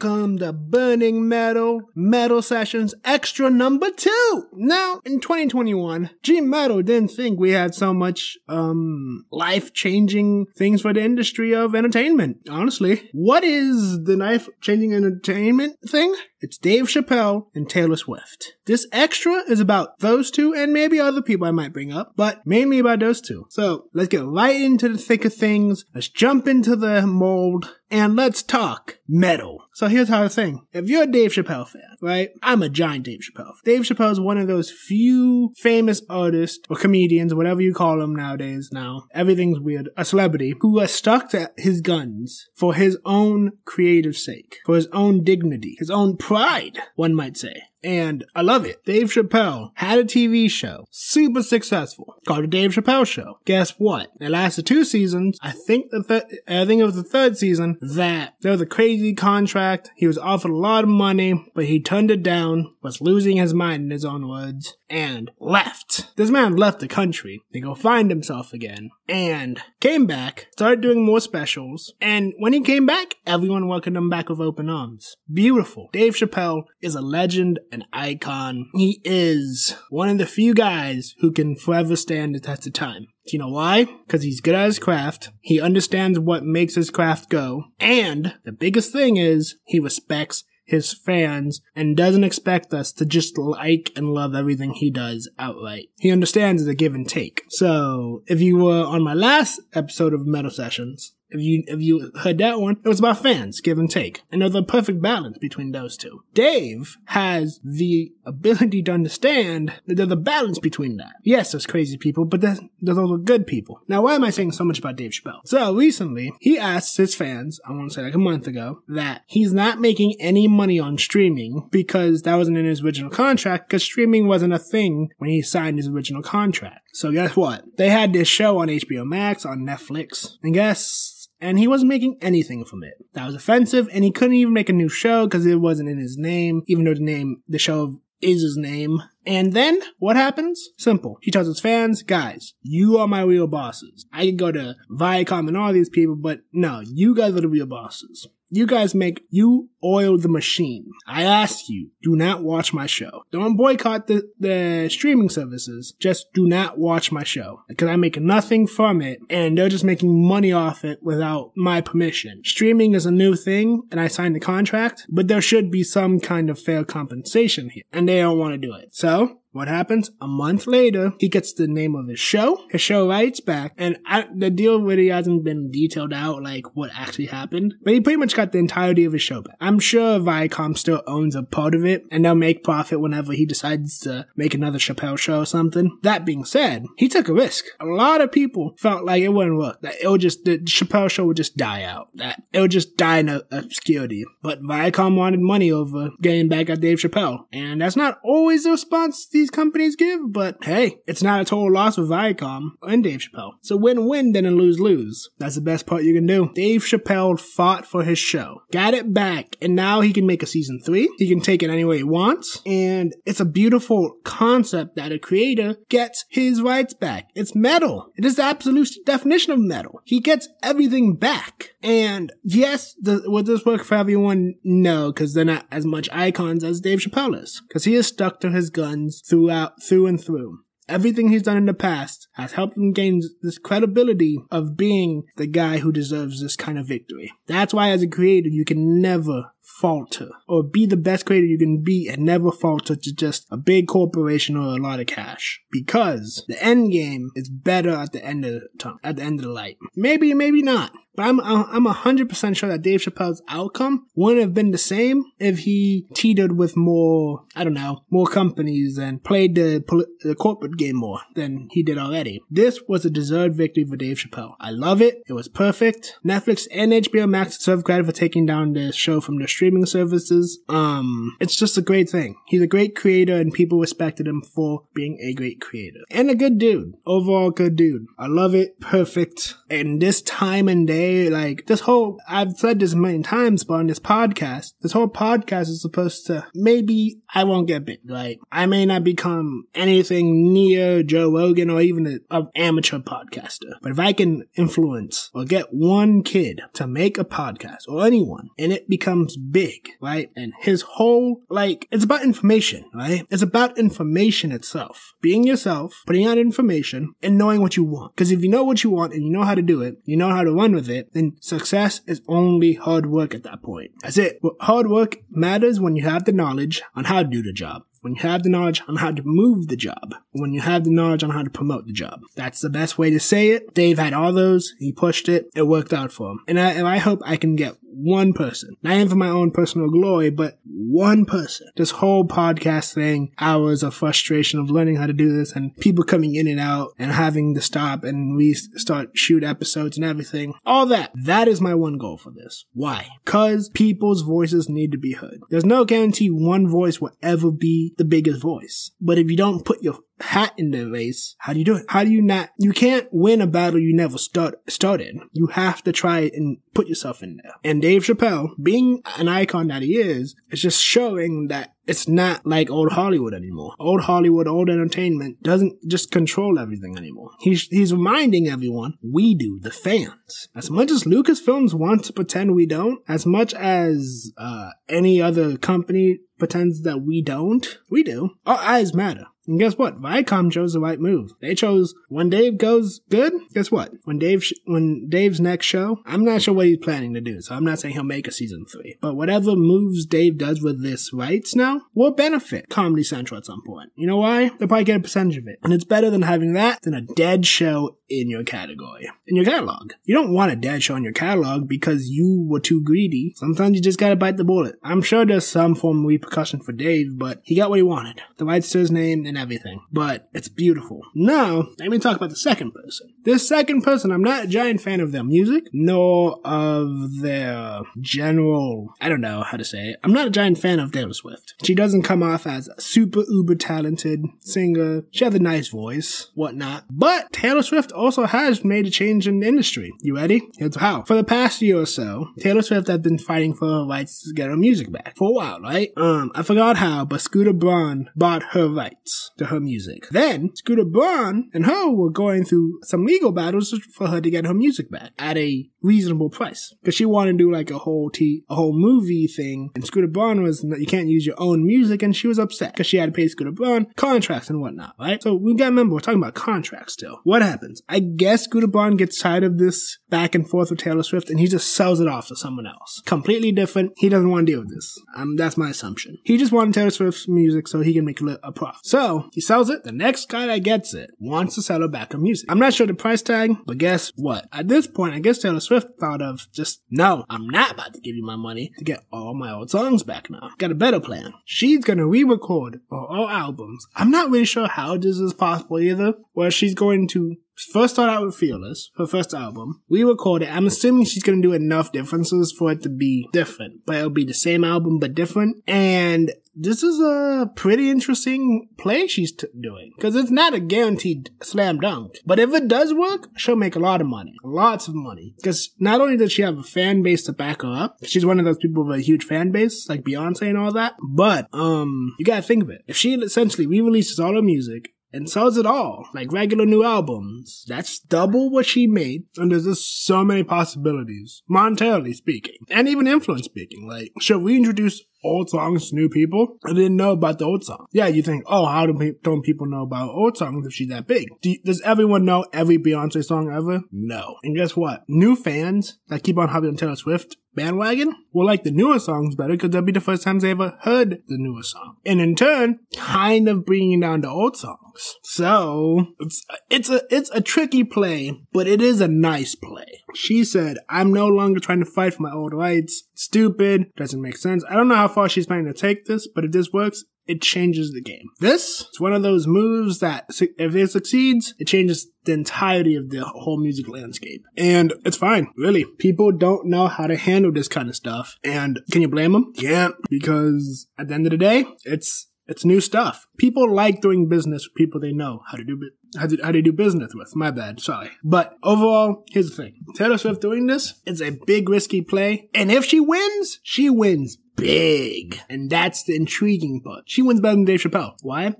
Welcome to Burning Metal, Metal Sessions Extra number two. Now, in 2021, G Metal didn't think we had so much, um, life changing things for the industry of entertainment. Honestly, what is the life changing entertainment thing? It's Dave Chappelle and Taylor Swift. This extra is about those two and maybe other people I might bring up, but mainly about those two. So let's get right into the thick of things. Let's jump into the mold and let's talk metal. So here's how the thing. If you're a Dave Chappelle fan, right? I'm a giant Dave Chappelle. fan. Dave Chappelle is one of those few famous artists or comedians, whatever you call them nowadays now. Everything's weird. A celebrity who has stuck to his guns for his own creative sake, for his own dignity, his own pride, one might say. And I love it. Dave Chappelle had a TV show, super successful, called The Dave Chappelle Show. Guess what? It lasted two seasons. I think the I think it was the third season that there was a crazy contract. He was offered a lot of money, but he turned it down, was losing his mind in his own words, and left. This man left the country to go find himself again, and came back, started doing more specials, and when he came back, everyone welcomed him back with open arms. Beautiful. Dave Chappelle is a legend, an icon. He is one of the few guys who can forever stand the test of time. Do you know why? Because he's good at his craft. He understands what makes his craft go. And the biggest thing is he respects his fans and doesn't expect us to just like and love everything he does outright. He understands the give and take. So, if you were on my last episode of Metal Sessions, if you if you heard that one, it was about fans, give and take. And there's a perfect balance between those two. Dave has the ability to understand that there's a balance between that. Yes, there's crazy people, but there's, there's also good people. Now, why am I saying so much about Dave Chappelle? So recently, he asked his fans, I want to say like a month ago, that he's not making any money on streaming because that wasn't in his original contract, because streaming wasn't a thing when he signed his original contract. So guess what? They had this show on HBO Max, on Netflix, and guess and he wasn't making anything from it. That was offensive, and he couldn't even make a new show because it wasn't in his name, even though the name, the show is his name. And then what happens? Simple. He tells his fans, guys, you are my real bosses. I can go to Viacom and all these people, but no, you guys are the real bosses. You guys make, you oil the machine. I ask you, do not watch my show. Don't boycott the, the streaming services. Just do not watch my show. Because I make nothing from it and they're just making money off it without my permission. Streaming is a new thing and I signed the contract, but there should be some kind of fair compensation here. And they don't want to do it. So, what happens? A month later, he gets the name of his show. His show writes back, and I, the deal really hasn't been detailed out, like what actually happened. But he pretty much got the entirety of his show back. I'm sure Viacom still owns a part of it, and they'll make profit whenever he decides to make another Chappelle show or something. That being said, he took a risk. A lot of people felt like it wouldn't work. That it would just the Chappelle show would just die out. That it would just die in obscurity. But Viacom wanted money over getting back at Dave Chappelle, and that's not always the response these companies give, but hey, it's not a total loss for Viacom and Dave Chappelle. So win-win then a lose-lose. That's the best part you can do. Dave Chappelle fought for his show, got it back, and now he can make a season three. He can take it any way he wants, and it's a beautiful concept that a creator gets his rights back. It's metal. It is the absolute definition of metal. He gets everything back. And yes, the, will this work for everyone? No, because they're not as much icons as Dave Chappelle is. Because he is stuck to his guns throughout, through and through. Everything he's done in the past has helped him gain this credibility of being the guy who deserves this kind of victory. That's why as a creator, you can never falter or be the best creator you can be and never falter to just a big corporation or a lot of cash because the end game is better at the end of the time, at the end of the light. Maybe, maybe not. But I'm I'm hundred percent sure that Dave Chappelle's outcome wouldn't have been the same if he teetered with more I don't know more companies and played the, the corporate game more than he did already. This was a deserved victory for Dave Chappelle. I love it. It was perfect. Netflix and HBO Max deserve credit for taking down the show from the streaming services. Um, it's just a great thing. He's a great creator and people respected him for being a great creator and a good dude. Overall, good dude. I love it. Perfect. And this time and day like this whole, I've said this many times, but on this podcast, this whole podcast is supposed to, maybe I won't get big. Like I may not become anything near Joe Rogan or even an amateur podcaster, but if I can influence or get one kid to make a podcast or anyone and it becomes big, right? And his whole, like, it's about information, right? It's about information itself. Being yourself, putting out information, and knowing what you want. Because if you know what you want and you know how to do it, you know how to run with it, then success is only hard work at that point. That's it. Hard work matters when you have the knowledge on how to do the job when you have the knowledge on how to move the job, when you have the knowledge on how to promote the job. That's the best way to say it. Dave had all those. He pushed it. It worked out for him. And I, and I hope I can get one person, not even for my own personal glory, but one person. This whole podcast thing, hours of frustration of learning how to do this and people coming in and out and having to stop and we start shoot episodes and everything. All that. That is my one goal for this. Why? Cause people's voices need to be heard. There's no guarantee one voice will ever be the biggest voice. But if you don't put your hat in the race, how do you do it? How do you not, you can't win a battle you never start, started. You have to try and put yourself in there. And Dave Chappelle, being an icon that he is, is just showing that it's not like old Hollywood anymore. Old Hollywood, old entertainment doesn't just control everything anymore. He's, he's reminding everyone we do, the fans. As much as Lucasfilms want to pretend we don't, as much as, uh, any other company pretends that we don't, we do. Our eyes matter. And guess what? Viacom chose the right move. They chose when Dave goes good. Guess what? When Dave, sh- when Dave's next show, I'm not sure what he's planning to do. So I'm not saying he'll make a season three. But whatever moves Dave does with this rights now will benefit Comedy Central at some point. You know why? They'll probably get a percentage of it. And it's better than having that than a dead show in your category, in your catalog. You don't want a dead show in your catalog because you were too greedy. Sometimes you just gotta bite the bullet. I'm sure there's some form of repercussion for Dave, but he got what he wanted. The rights to his name and everything. But it's beautiful. Now, let me talk about the second person. This second person, I'm not a giant fan of their music, nor of their general, I don't know how to say it. I'm not a giant fan of Taylor Swift. She doesn't come off as a super uber talented singer. She has a nice voice, whatnot. But Taylor Swift also has made a change in the industry. You ready? Here's how. For the past year or so, Taylor Swift has been fighting for her rights to get her music back. For a while, right? Um, I forgot how, but Scooter Braun bought her rights to her music. Then, Scooter Braun and her were going through some legal battles for her to get her music back at a reasonable price. Cause she wanted to do like a whole t- a whole movie thing. And Scooter Braun was, you can't use your own music. And she was upset cause she had to pay Scooter Braun contracts and whatnot, right? So we gotta remember, we're talking about contracts still. What happens? I guess Scooter Braun gets tired of this back and forth with Taylor Swift and he just sells it off to someone else. Completely different. He doesn't want to deal with this. Um, that's my assumption. He just wanted Taylor Swift's music so he can make a, a profit. So he sells it. The next guy that gets it wants to sell her back her music. I'm not sure the price tag, but guess what? At this point, I guess Taylor Swift thought of just, no, I'm not about to give you my money to get all my old songs back now. Got a better plan. She's gonna re-record all albums. I'm not really sure how this is possible either, where she's going to first start out with Fearless, her first album. We record it. I'm assuming she's gonna do enough differences for it to be different, but it'll be the same album but different. And this is a pretty interesting play she's t- doing because it's not a guaranteed slam dunk. But if it does work, she'll make a lot of money, lots of money. Because not only does she have a fan base to back her up, she's one of those people with a huge fan base like Beyonce and all that. But um, you gotta think of it. If she essentially re-releases all her music and sells it all, like regular new albums. That's double what she made, and there's just so many possibilities, monetarily speaking, and even influence speaking. Like, should we introduce old songs to new people? I didn't know about the old song. Yeah, you think, oh, how do pe- don't people know about old songs if she's that big? Do you- does everyone know every Beyonce song ever? No. And guess what? New fans that keep on hopping on Taylor Swift bandwagon will like the newer songs better because that'll be the first times they ever heard the newer song. And in turn, kind of bringing down the old songs. So it's it's a it's a tricky play, but it is a nice play. She said, "I'm no longer trying to fight for my old rights. Stupid, doesn't make sense. I don't know how far she's planning to take this, but if this works." It changes the game. This is one of those moves that, if it succeeds, it changes the entirety of the whole music landscape. And it's fine, really. People don't know how to handle this kind of stuff. And can you blame them? Can't, because at the end of the day, it's it's new stuff. People like doing business with people they know how to do how to, how to do business with. My bad, sorry. But overall, here's the thing: Taylor Swift doing this is a big risky play, and if she wins, she wins big, and that's the intriguing part. She wins better than Dave Chappelle. Why?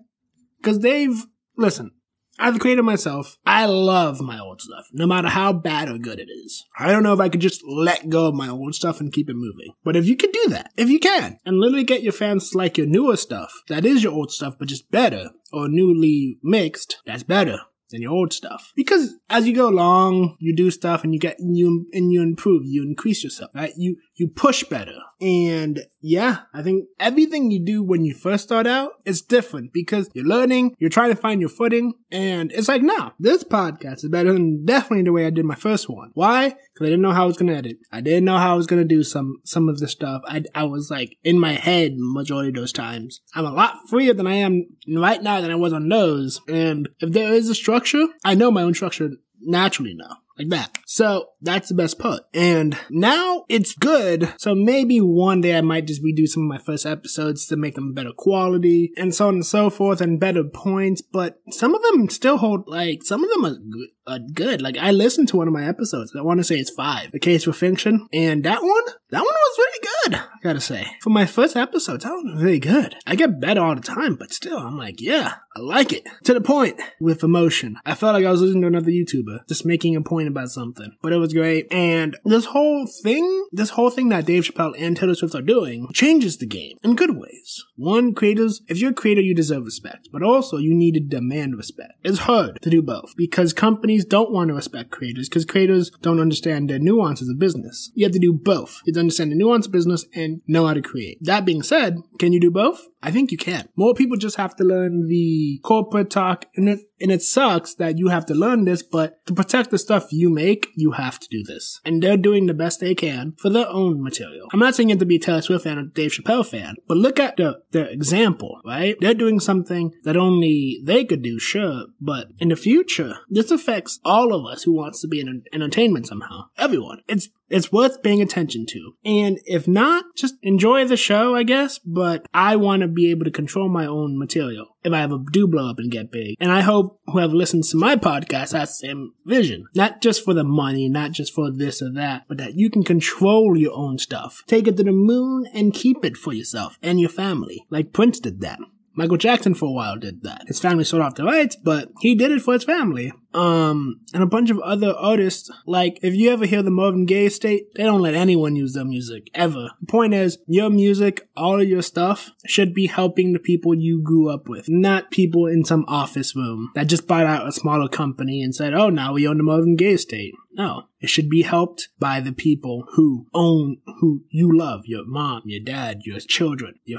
Because Dave, listen, as a creator myself, I love my old stuff, no matter how bad or good it is. I don't know if I could just let go of my old stuff and keep it moving. But if you could do that, if you can, and literally get your fans to like your newer stuff, that is your old stuff, but just better, or newly mixed, that's better than your old stuff. Because as you go along, you do stuff and you get you and you improve, you increase yourself, right? You you push better. And yeah, I think everything you do when you first start out is different because you're learning, you're trying to find your footing, and it's like, nah, this podcast is better than definitely the way I did my first one. Why? Because I didn't know how I was gonna edit. I didn't know how I was gonna do some some of the stuff. I I was like in my head majority of those times. I'm a lot freer than I am right now than I was on those. And if there is a structure, I know my own structure naturally now like that. So that's the best part. And now it's good. So maybe one day I might just redo some of my first episodes to make them better quality and so on and so forth and better points. But some of them still hold, like, some of them are good. Are good. Like I listened to one of my episodes. I want to say it's five. The case for fiction, and that one, that one was really good. I gotta say, for my first episode, that one was really good. I get better all the time, but still, I'm like, yeah, I like it to the point with emotion. I felt like I was listening to another YouTuber just making a point about something, but it was great. And this whole thing, this whole thing that Dave Chappelle and Taylor Swift are doing changes the game in good ways. One, creators, if you're a creator, you deserve respect, but also you need to demand respect. It's hard to do both because companies companies don't want to respect creators because creators don't understand the nuances of business. You have to do both. You have to understand the nuance of business and know how to create. That being said, can you do both? I think you can. More people just have to learn the corporate talk and it, and it sucks that you have to learn this, but to protect the stuff you make, you have to do this. And they're doing the best they can for their own material. I'm not saying you have to be a Taylor Swift fan or Dave Chappelle fan, but look at the, the example, right? They're doing something that only they could do, sure, but in the future, this affects all of us who wants to be in entertainment somehow. Everyone. It's it's worth paying attention to. And if not, just enjoy the show, I guess, but I want to be able to control my own material if I ever do blow up and get big. And I hope whoever listens to my podcast has the same vision. Not just for the money, not just for this or that, but that you can control your own stuff. Take it to the moon and keep it for yourself and your family, like Prince did that. Michael Jackson for a while did that. His family sold off the rights, but he did it for his family. Um, and a bunch of other artists, like if you ever hear the Marvin Gaye estate, they don't let anyone use their music, ever. The point is, your music, all of your stuff, should be helping the people you grew up with, not people in some office room that just bought out a smaller company and said, oh, now we own the Marvin Gaye estate. No, it should be helped by the people who own, who you love, your mom, your dad, your children, your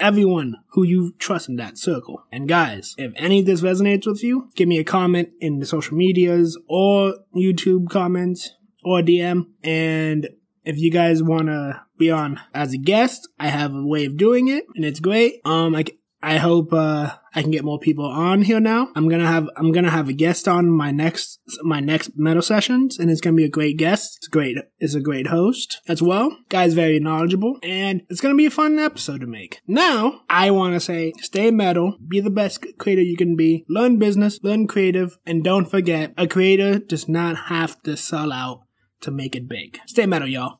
everyone who you trust in that circle. And guys, if any of this resonates with you, give me a comment in the social medias or YouTube comments or DM. And if you guys want to be on as a guest, I have a way of doing it and it's great. Um, I, I hope, uh, I can get more people on here now. I'm gonna have I'm gonna have a guest on my next my next metal sessions, and it's gonna be a great guest. It's great. It's a great host as well. Guy's very knowledgeable, and it's gonna be a fun episode to make. Now, I want to say, stay metal, be the best creator you can be, learn business, learn creative, and don't forget, a creator does not have to sell out to make it big. Stay metal, y'all.